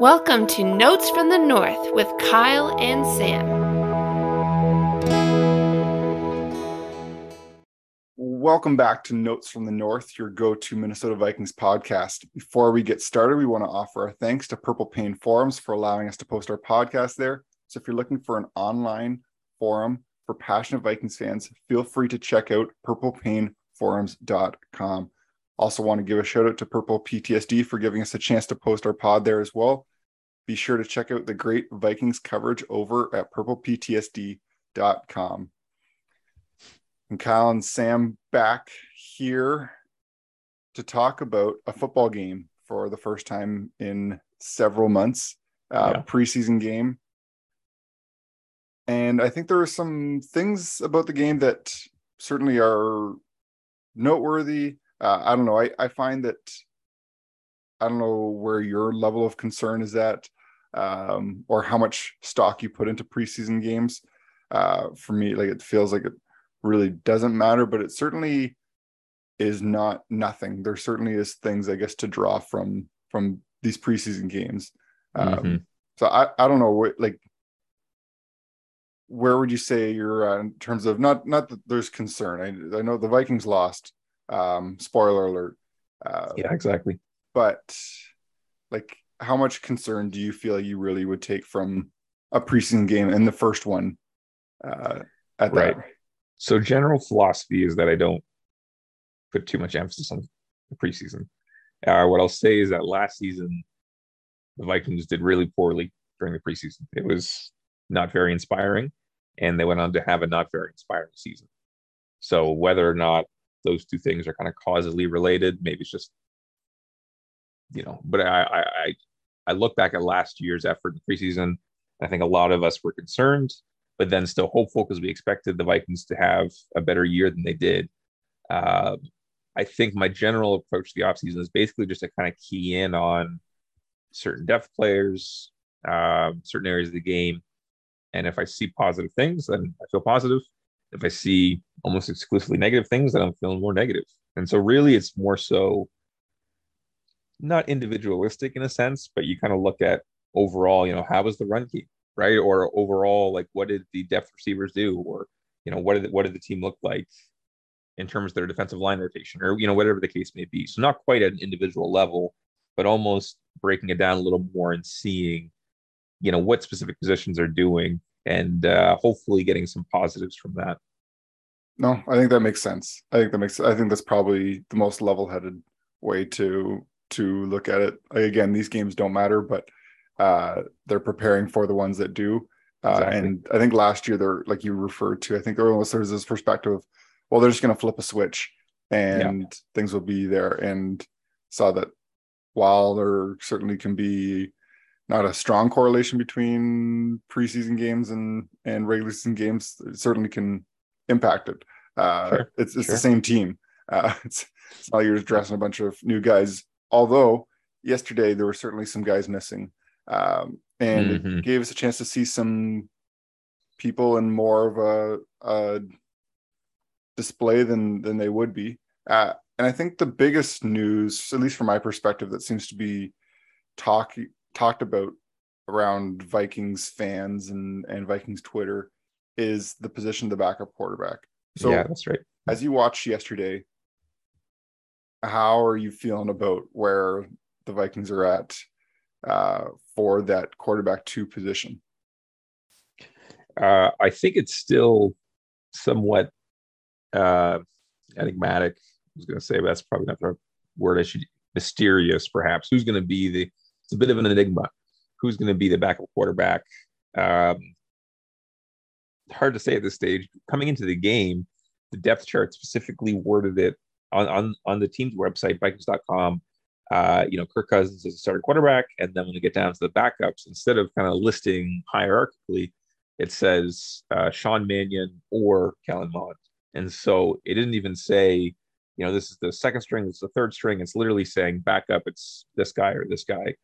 Welcome to Notes from the North with Kyle and Sam. Welcome back to Notes from the North, your go to Minnesota Vikings podcast. Before we get started, we want to offer our thanks to Purple Pain Forums for allowing us to post our podcast there. So if you're looking for an online forum for passionate Vikings fans, feel free to check out purplepainforums.com. Also, want to give a shout out to Purple PTSD for giving us a chance to post our pod there as well. Be sure to check out the great Vikings coverage over at purpleptsd.com. And Kyle and Sam back here to talk about a football game for the first time in several months, uh, yeah. preseason game. And I think there are some things about the game that certainly are noteworthy uh, I don't know. I, I find that I don't know where your level of concern is at, um, or how much stock you put into preseason games. Uh, for me, like it feels like it really doesn't matter, but it certainly is not nothing. There certainly is things, I guess, to draw from from these preseason games. Um, mm-hmm. So I, I don't know what like where would you say you're uh, in terms of not not that there's concern. I I know the Vikings lost um, spoiler alert. Uh, yeah, exactly. But like, how much concern do you feel you really would take from a preseason game and the first one uh, at right. that? So, general philosophy is that I don't put too much emphasis on the preseason. Uh, what I'll say is that last season, the Vikings did really poorly during the preseason. It was not very inspiring, and they went on to have a not very inspiring season. So, whether or not those two things are kind of causally related. Maybe it's just, you know, but I I I look back at last year's effort in preseason. I think a lot of us were concerned, but then still hopeful because we expected the Vikings to have a better year than they did. Uh, I think my general approach to the offseason is basically just to kind of key in on certain depth players, uh, certain areas of the game. And if I see positive things, then I feel positive if I see almost exclusively negative things, then I'm feeling more negative. And so really it's more so not individualistic in a sense, but you kind of look at overall, you know, how was the run game, right? Or overall, like what did the depth receivers do? Or, you know, what did what did the team look like in terms of their defensive line rotation or you know, whatever the case may be. So not quite at an individual level, but almost breaking it down a little more and seeing, you know, what specific positions are doing and uh, hopefully getting some positives from that. No, I think that makes sense. I think that makes. I think that's probably the most level-headed way to to look at it. Again, these games don't matter, but uh, they're preparing for the ones that do. Uh, exactly. And I think last year, they're like you referred to. I think there was there's this perspective. Of, well, they're just going to flip a switch, and yeah. things will be there. And saw that while there certainly can be not a strong correlation between preseason games and and regular season games. It certainly can impact it. Uh, sure. It's it's sure. the same team. Uh, it's, it's not like you're dressing a bunch of new guys. Although yesterday there were certainly some guys missing, um, and mm-hmm. it gave us a chance to see some people in more of a, a display than than they would be. Uh, and I think the biggest news, at least from my perspective, that seems to be talking talked about around Vikings fans and and Vikings Twitter is the position of the backup quarterback. So yeah, that's right. As you watched yesterday, how are you feeling about where the Vikings are at uh, for that quarterback two position? Uh, I think it's still somewhat uh, enigmatic. I was going to say, but that's probably not the word I should. Mysterious, perhaps. Who's going to be the it's a bit of an enigma. Who's going to be the backup quarterback? Um, hard to say at this stage. Coming into the game, the depth chart specifically worded it on on, on the team's website, Vikings.com. Uh, you know, Kirk Cousins is a starting quarterback, and then when we get down to the backups, instead of kind of listing hierarchically, it says uh, Sean Mannion or Kellen Mond. And so it didn't even say, you know, this is the second string, this is the third string. It's literally saying backup, it's this guy or this guy.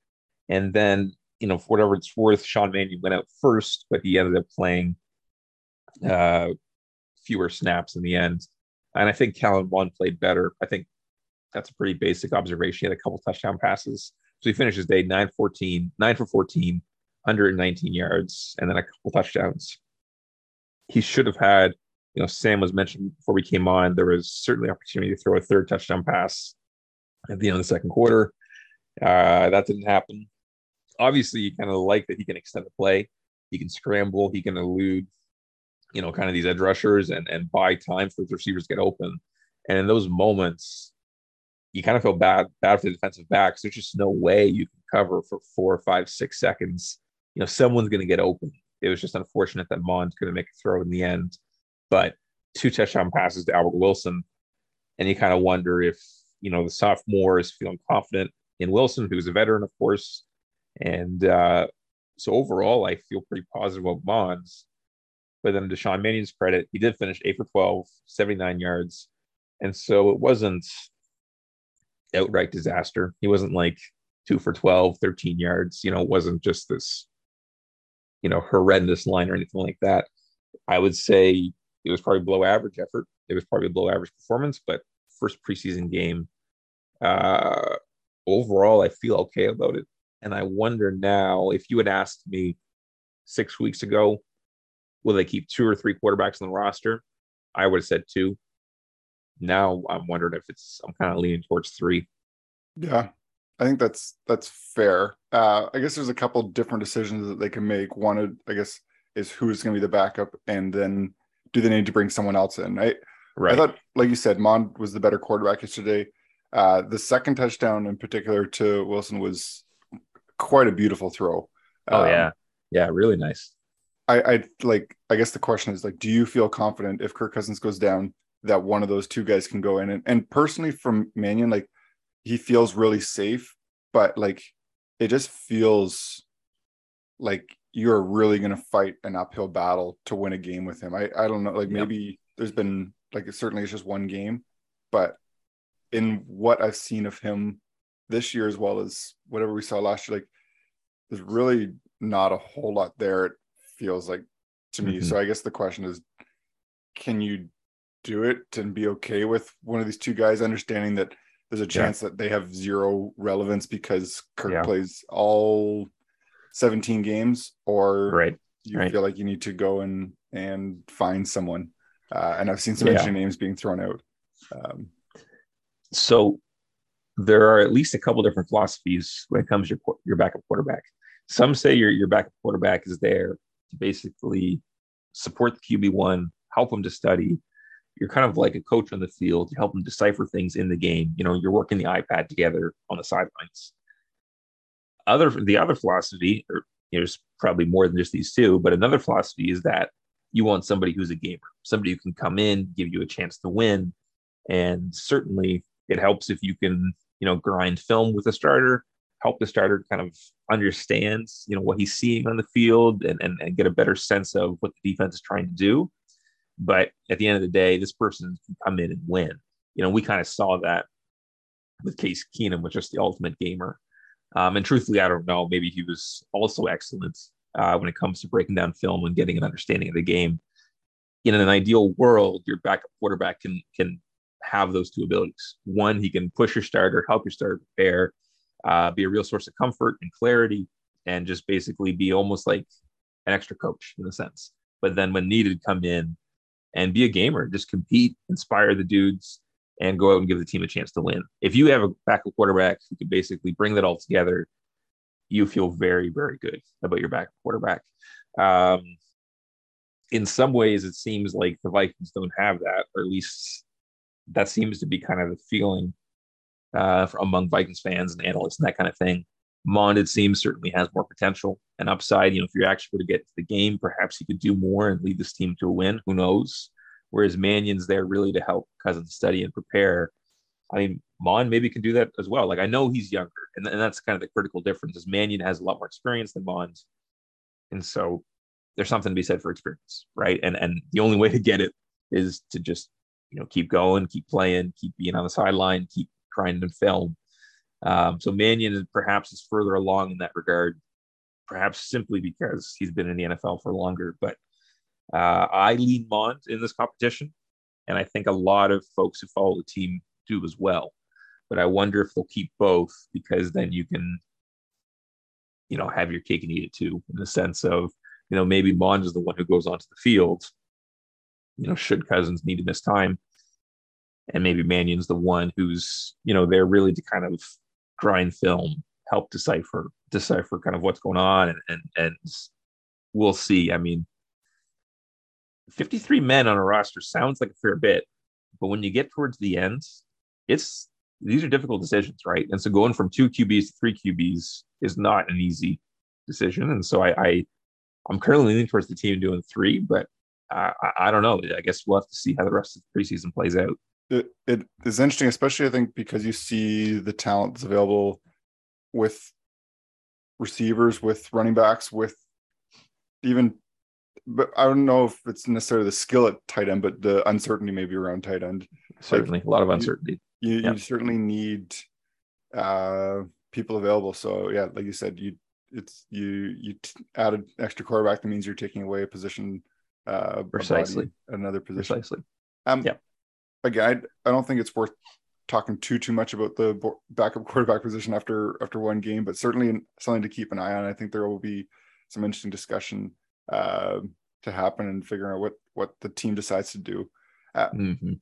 And then, you know, for whatever it's worth, Sean Mannion went out first, but he ended up playing uh, fewer snaps in the end. And I think Kellen Mond played better. I think that's a pretty basic observation. He had a couple touchdown passes. So he finished his day 9 14, 9 for 14, 119 yards, and then a couple touchdowns. He should have had, you know, Sam was mentioned before we came on. There was certainly opportunity to throw a third touchdown pass at the end of the second quarter. Uh, that didn't happen. Obviously, you kind of like that he can extend the play. He can scramble. He can elude, you know, kind of these edge rushers and and buy time for the receivers to get open. And in those moments, you kind of feel bad bad for the defensive backs. There's just no way you can cover for four, five, six seconds. You know, someone's going to get open. It was just unfortunate that Mond couldn't make a throw in the end, but two touchdown passes to Albert Wilson, and you kind of wonder if you know the sophomore is feeling confident in Wilson, who's a veteran, of course, and uh, so overall, I feel pretty positive about Bonds. But then to Sean Mannion's credit, he did finish eight for 12, 79 yards. And so it wasn't outright disaster. He wasn't like two for 12, 13 yards. You know, it wasn't just this, you know, horrendous line or anything like that. I would say it was probably below average effort. It was probably below average performance, but first preseason game. Uh, overall, I feel okay about it. And I wonder now if you had asked me six weeks ago, will they keep two or three quarterbacks on the roster? I would have said two now I'm wondering if it's I'm kind of leaning towards three. Yeah, I think that's that's fair. Uh, I guess there's a couple different decisions that they can make. One, I guess, is who's going to be the backup, and then do they need to bring someone else in? I, right. I thought, like you said, Mond was the better quarterback yesterday. Uh, the second touchdown in particular to Wilson was quite a beautiful throw. Oh um, yeah, yeah, really nice. I, I like. I guess the question is like, do you feel confident if Kirk Cousins goes down that one of those two guys can go in. And, and personally, from Mannion, like he feels really safe, but like it just feels like you're really going to fight an uphill battle to win a game with him. I, I don't know, like yep. maybe there's been like certainly it's just one game, but in what I've seen of him this year as well as whatever we saw last year, like there's really not a whole lot there. It feels like to me. Mm-hmm. So I guess the question is, can you do it and be okay with one of these two guys, understanding that there's a chance yeah. that they have zero relevance because Kirk yeah. plays all 17 games, or right. you right. feel like you need to go and and find someone. Uh, and I've seen some yeah. interesting names being thrown out. Um, so there are at least a couple different philosophies when it comes to your, your backup quarterback. Some say your, your backup quarterback is there to basically support the QB one, help them to study, you're kind of like a coach on the field. You help them decipher things in the game. You know, you're working the iPad together on the sidelines. Other the other philosophy, or there's probably more than just these two, but another philosophy is that you want somebody who's a gamer, somebody who can come in, give you a chance to win. And certainly it helps if you can, you know, grind film with a starter, help the starter kind of understand, you know, what he's seeing on the field and, and, and get a better sense of what the defense is trying to do but at the end of the day, this person can come in and win. You know, we kind of saw that with Case Keenum, was just the ultimate gamer. Um, and truthfully, I don't know. Maybe he was also excellent uh, when it comes to breaking down film and getting an understanding of the game. In an ideal world, your backup quarterback can can have those two abilities. One, he can push your starter, help your starter prepare, uh, be a real source of comfort and clarity, and just basically be almost like an extra coach in a sense. But then when needed, come in and be a gamer. Just compete, inspire the dudes, and go out and give the team a chance to win. If you have a backup quarterback who can basically bring that all together, you feel very, very good about your backup quarterback. Um, in some ways, it seems like the Vikings don't have that, or at least that seems to be kind of the feeling uh, for, among Vikings fans and analysts and that kind of thing. Mond, it seems, certainly has more potential and upside. You know, if you're actually going to get to the game, perhaps he could do more and lead this team to a win. Who knows? Whereas Mannion's there really to help Cousins study and prepare. I mean, Mond maybe can do that as well. Like I know he's younger, and, and that's kind of the critical difference. Is Mannion has a lot more experience than Mond, and so there's something to be said for experience, right? And and the only way to get it is to just you know keep going, keep playing, keep being on the sideline, keep trying to film, um, so Mannion perhaps is further along in that regard, perhaps simply because he's been in the NFL for longer. But uh, I lean Mond in this competition, and I think a lot of folks who follow the team do as well. But I wonder if they'll keep both because then you can you know, have your cake and eat it too, in the sense of, you know, maybe Mond is the one who goes onto the field. You know, should Cousins need to miss time, and maybe Mannion's the one who's, you know, there really to kind of grind film, help decipher decipher kind of what's going on, and and, and we'll see. I mean, 53 men on a roster sounds like a fair bit, but when you get towards the end, it's these are difficult decisions, right? And so going from two QBs to three QBs is not an easy decision. And so I, I I'm currently leaning towards the team doing three, but I, I don't know. I guess we'll have to see how the rest of the preseason plays out. It, it is interesting, especially I think because you see the talent that's available with receivers, with running backs, with even but I don't know if it's necessarily the skill at tight end, but the uncertainty maybe around tight end. Certainly, like, a lot of uncertainty. You you, you certainly need uh, people available. So yeah, like you said, you it's you you t- added extra quarterback. That means you're taking away a position. Uh, Precisely, another position. Precisely. Um, yeah. Again, I, I don't think it's worth talking too too much about the backup quarterback position after after one game, but certainly something to keep an eye on. I think there will be some interesting discussion uh, to happen and figuring out what what the team decides to do. Uh, mm-hmm.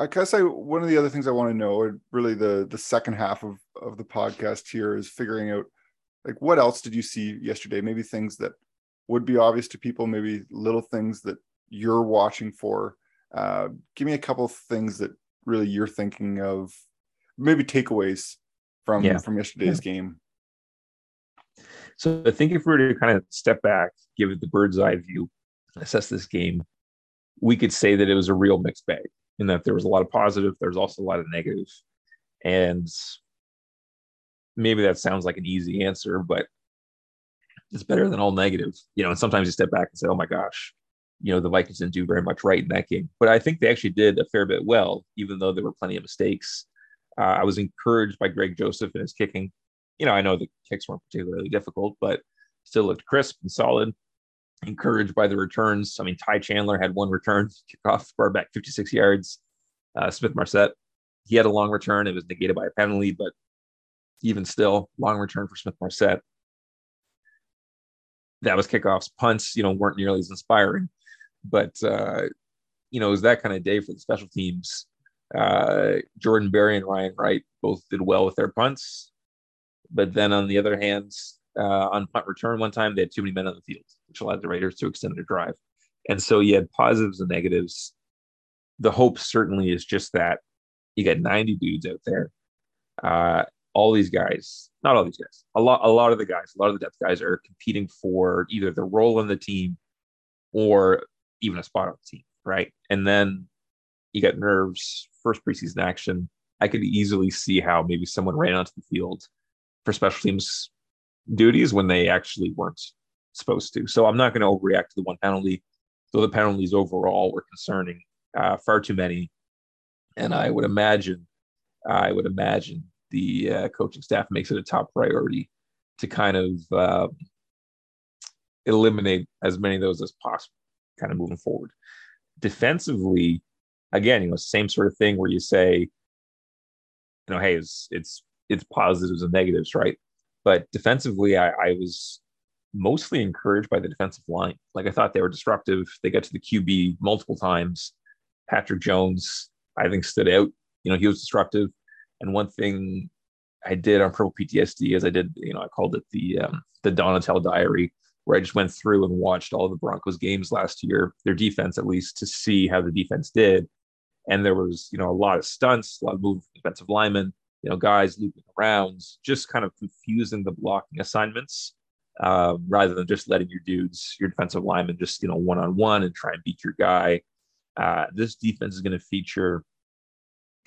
I guess I one of the other things I want to know, or really the the second half of of the podcast here, is figuring out like what else did you see yesterday? Maybe things that would be obvious to people, maybe little things that you're watching for. Uh, give me a couple of things that really you're thinking of, maybe takeaways from yeah. from yesterday's yeah. game. So I think if we were to kind of step back, give it the bird's eye view, assess this game, we could say that it was a real mixed bag in that there was a lot of positive, there's also a lot of negative. And maybe that sounds like an easy answer, but it's better than all negative. You know, and sometimes you step back and say, oh my gosh, you know, the Vikings didn't do very much right in that game. But I think they actually did a fair bit well, even though there were plenty of mistakes. Uh, I was encouraged by Greg Joseph and his kicking you know, I know the kicks weren't particularly difficult, but still looked crisp and solid. Encouraged by the returns. I mean, Ty Chandler had one return, kickoff, bar back 56 yards. Uh, Smith Marsette, he had a long return. It was negated by a penalty, but even still, long return for Smith Marsette. That was kickoffs. Punts, you know, weren't nearly as inspiring, but uh, you know, it was that kind of day for the special teams. Uh, Jordan Berry and Ryan Wright both did well with their punts. But then on the other hand, uh, on punt return one time, they had too many men on the field, which allowed the Raiders to extend their drive. And so you had positives and negatives. The hope certainly is just that you got 90 dudes out there. Uh, all these guys, not all these guys, a lot, a lot of the guys, a lot of the depth guys are competing for either the role in the team or even a spot on the team, right? And then you got nerves, first preseason action. I could easily see how maybe someone ran onto the field for special teams duties when they actually weren't supposed to. So I'm not going to overreact to the one penalty, though the penalties overall were concerning, uh, far too many. And I would imagine, I would imagine the uh, coaching staff makes it a top priority to kind of uh, eliminate as many of those as possible, kind of moving forward. Defensively, again, you know, same sort of thing where you say, you know, hey, it's it's it's positives and negatives, right? But defensively, I, I was mostly encouraged by the defensive line. Like I thought they were disruptive. They got to the QB multiple times. Patrick Jones, I think, stood out. You know, he was disruptive. And one thing I did on Purple PTSD is I did, you know, I called it the um, the Donatell Diary, where I just went through and watched all the Broncos games last year, their defense at least, to see how the defense did. And there was, you know, a lot of stunts, a lot of move defensive linemen you know, guys looping around, just kind of confusing the blocking assignments um, rather than just letting your dudes, your defensive linemen, just you know one on one and try and beat your guy. Uh, this defense is going to feature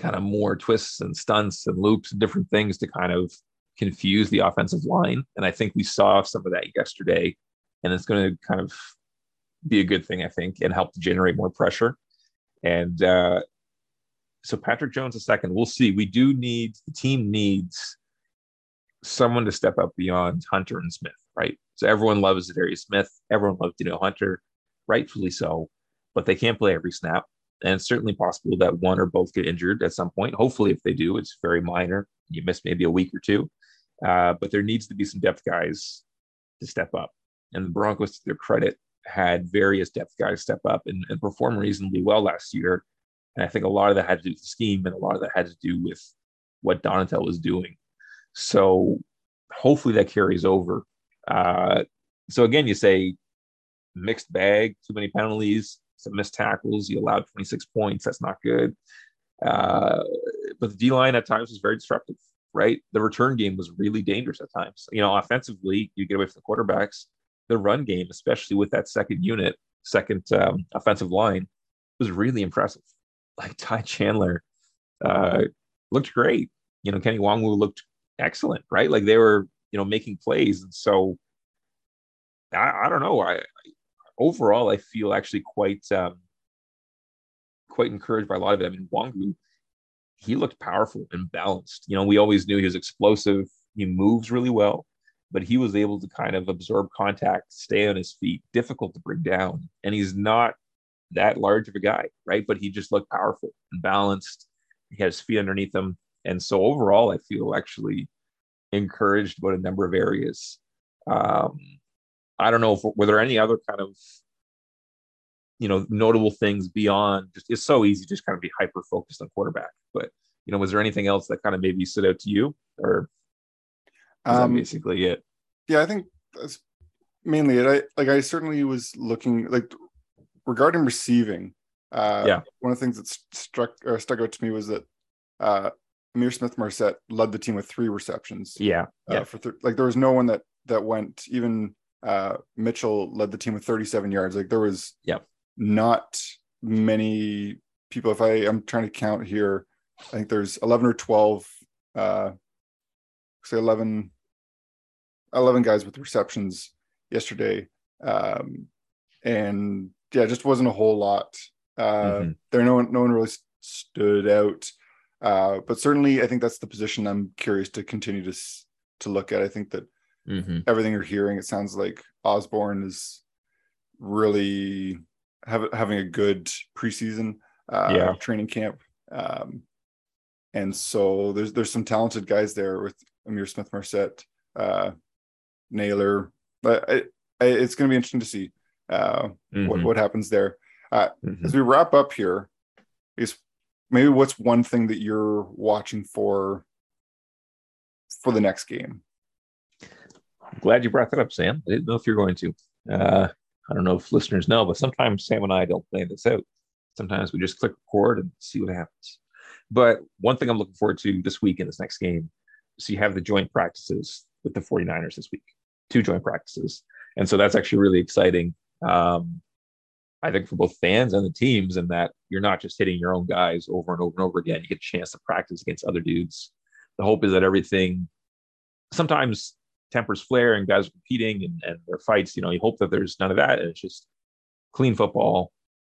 kind of more twists and stunts and loops and different things to kind of confuse the offensive line. And I think we saw some of that yesterday, and it's going to kind of be a good thing, I think, and help to generate more pressure. And uh, so Patrick Jones a second. We'll see. We do need the team needs someone to step up beyond Hunter and Smith, right? So everyone loves Darius Smith. Everyone loves Danielle Hunter, rightfully so, but they can't play every snap. And it's certainly possible that one or both get injured at some point. Hopefully, if they do, it's very minor. You miss maybe a week or two. Uh, but there needs to be some depth guys to step up. And the Broncos, to their credit, had various depth guys step up and, and perform reasonably well last year. And I think a lot of that had to do with the scheme, and a lot of that had to do with what Donatell was doing. So hopefully that carries over. Uh, so again, you say mixed bag, too many penalties, some missed tackles. You allowed 26 points. That's not good. Uh, but the D line at times was very disruptive, right? The return game was really dangerous at times. You know, offensively, you get away from the quarterbacks. The run game, especially with that second unit, second um, offensive line, was really impressive. Like Ty Chandler uh, looked great. You know, Kene Nwangwu looked excellent, right? Like they were, you know, making plays. And so I, I don't know. I overall I feel actually quite um quite encouraged by a lot of it. I mean, Nwangwu, he looked powerful and balanced. You know, we always knew he was explosive. He moves really well, but he was able to kind of absorb contact, stay on his feet, difficult to bring down. And he's not that large of a guy, right? But he just looked powerful and balanced. He had his feet underneath him. And so overall, I feel actually encouraged about a number of areas. Um, I don't know if were there any other kind of you know notable things beyond just it's so easy to just kind of be hyper focused on quarterback. But you know, was there anything else that kind of maybe stood out to you, or um, basically it? Yeah, I think that's mainly it. I like I certainly was looking like regarding receiving. Uh, yeah, one of the things that struck or stuck out to me was that uh, Ihmir Smith Marsette led the team with three receptions. Yeah, uh, yeah. For th- like there was no one that that went. Even uh, Mitchell led the team with 37 yards. Like there was yeah not many people. If I I'm trying to count here, I think there's 11 or 12. Uh, say 11, 11 guys with receptions yesterday, um, and yeah, just wasn't a whole lot. Uh, mm-hmm. There, no one, no one really stood out. Uh, but certainly, I think that's the position I'm curious to continue to to look at. I think that mm-hmm. everything you're hearing, it sounds like Osborn is really have, having a good preseason uh, yeah. training camp. Um, and so there's there's some talented guys there with Ihmir Smith Marsette, uh, Nailor. But I, I, it's going to be interesting to see uh, mm-hmm. what what happens there. Uh, mm-hmm. As we wrap up here, is maybe what's one thing that you're watching for for the next game? Glad you brought that up, Sam. I didn't know if you're going to. Uh, I don't know if listeners know, but sometimes Sam and I don't plan this out. Sometimes we just click record and see what happens. But one thing I'm looking forward to this week in this next game so you have the joint practices with the 49ers this week, two joint practices. And so that's actually really exciting. Um, I think for both fans and the teams, and that you're not just hitting your own guys over and over and over again. You get a chance to practice against other dudes. The hope is that everything sometimes tempers flare and guys competing and, and their fights. You know, you hope that there's none of that. And it's just clean football,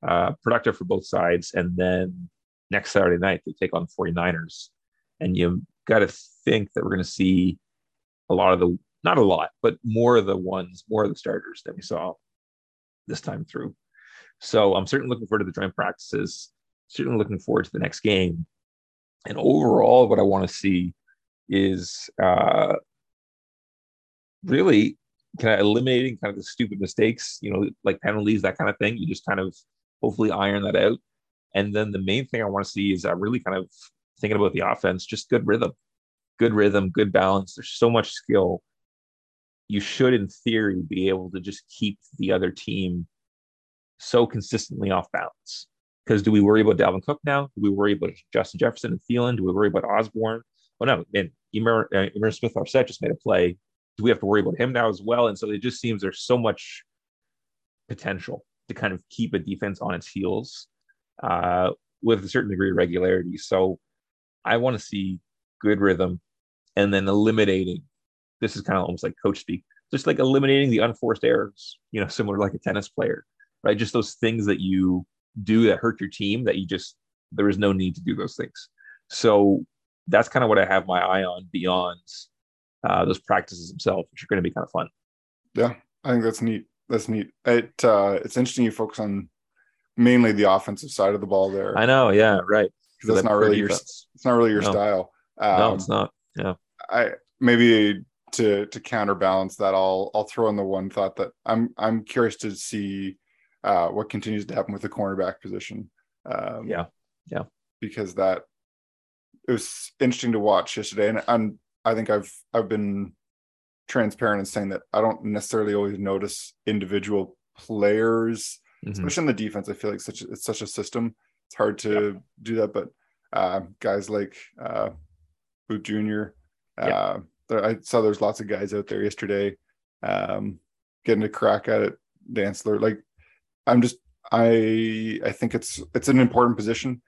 uh, productive for both sides. And then next Saturday night, they take on 49ers. And you got to think that we're going to see a lot of the, not a lot, but more of the ones, more of the starters that we saw this time through. So I'm certainly looking forward to the joint practices, certainly looking forward to the next game. And overall, what I want to see is uh, really kind of eliminating kind of the stupid mistakes, you know, like penalties, that kind of thing. You just kind of hopefully iron that out. And then the main thing I want to see is uh, really kind of thinking about the offense, just good rhythm, good rhythm, good balance. There's so much skill. You should, in theory, be able to just keep the other team so consistently off balance. Because do we worry about Dalvin Cook now? Do we worry about Justin Jefferson and Thielen? Do we worry about Osborn? Well, no, man, Ihmir, uh, Ihmir Smith Marsette just made a play. Do we have to worry about him now as well? And so it just seems there's so much potential to kind of keep a defense on its heels uh, with a certain degree of regularity. So I want to see good rhythm and then eliminating. This is kind of almost like coach speak, just like eliminating the unforced errors, you know, similar to like a tennis player, right? Just those things that you do that hurt your team that you just, there is no need to do those things. So that's kind of what I have my eye on beyond uh, those practices themselves, which are going to be kind of fun. Yeah, I think that's neat. That's neat. It uh, it's interesting you focus on mainly the offensive side of the ball there. I know. Yeah. Right. Because that's not really defense. your. It's not really your no. style. Um, no, it's not. Yeah. I maybe to to counterbalance that, I'll I'll throw in the one thought that I'm I'm curious to see uh, what continues to happen with the cornerback position. Um, yeah, yeah, because that it was interesting to watch yesterday, and, and I think I've I've been transparent in saying that I don't necessarily always notice individual players, mm-hmm. especially in the defense. I feel like such it's such a system. It's hard to yeah. do that, but uh, guys like uh, Booth Jr. Uh, I saw there's lots of guys out there yesterday um, getting a crack at it. Dantzler, like I'm just I I think it's it's an important position,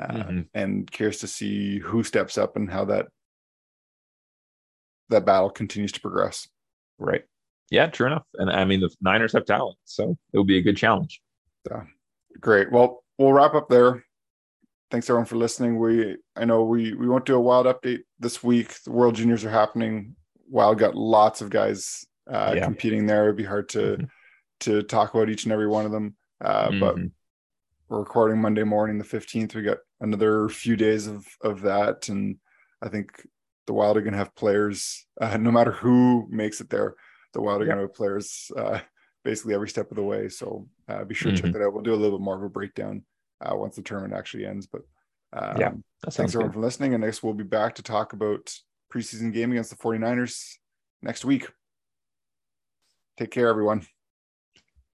uh, mm-hmm. and curious to see who steps up and how that that battle continues to progress. Right. Yeah, true enough. And I mean, the Niners have talent, so it will be a good challenge. Yeah. Great. Well, we'll wrap up there. Thanks everyone for listening. We I know we we won't do a wild update this week. The World Juniors are happening. Wild got lots of guys uh, yeah. competing there. It'd be hard to mm-hmm. to talk about each and every one of them. Uh, mm-hmm. But we're recording Monday morning, the fifteenth. We got another few days of of that, and I think the Wild are going to have players, uh, no matter who makes it there. The Wild are yep. going to have players uh, basically every step of the way. So uh, be sure to mm-hmm. check that out. We'll do a little bit more of a breakdown uh, once the tournament actually ends. But um, yeah, thanks everyone good. for listening. And next we'll be back to talk about preseason game against the 49ers next week. Take care, everyone.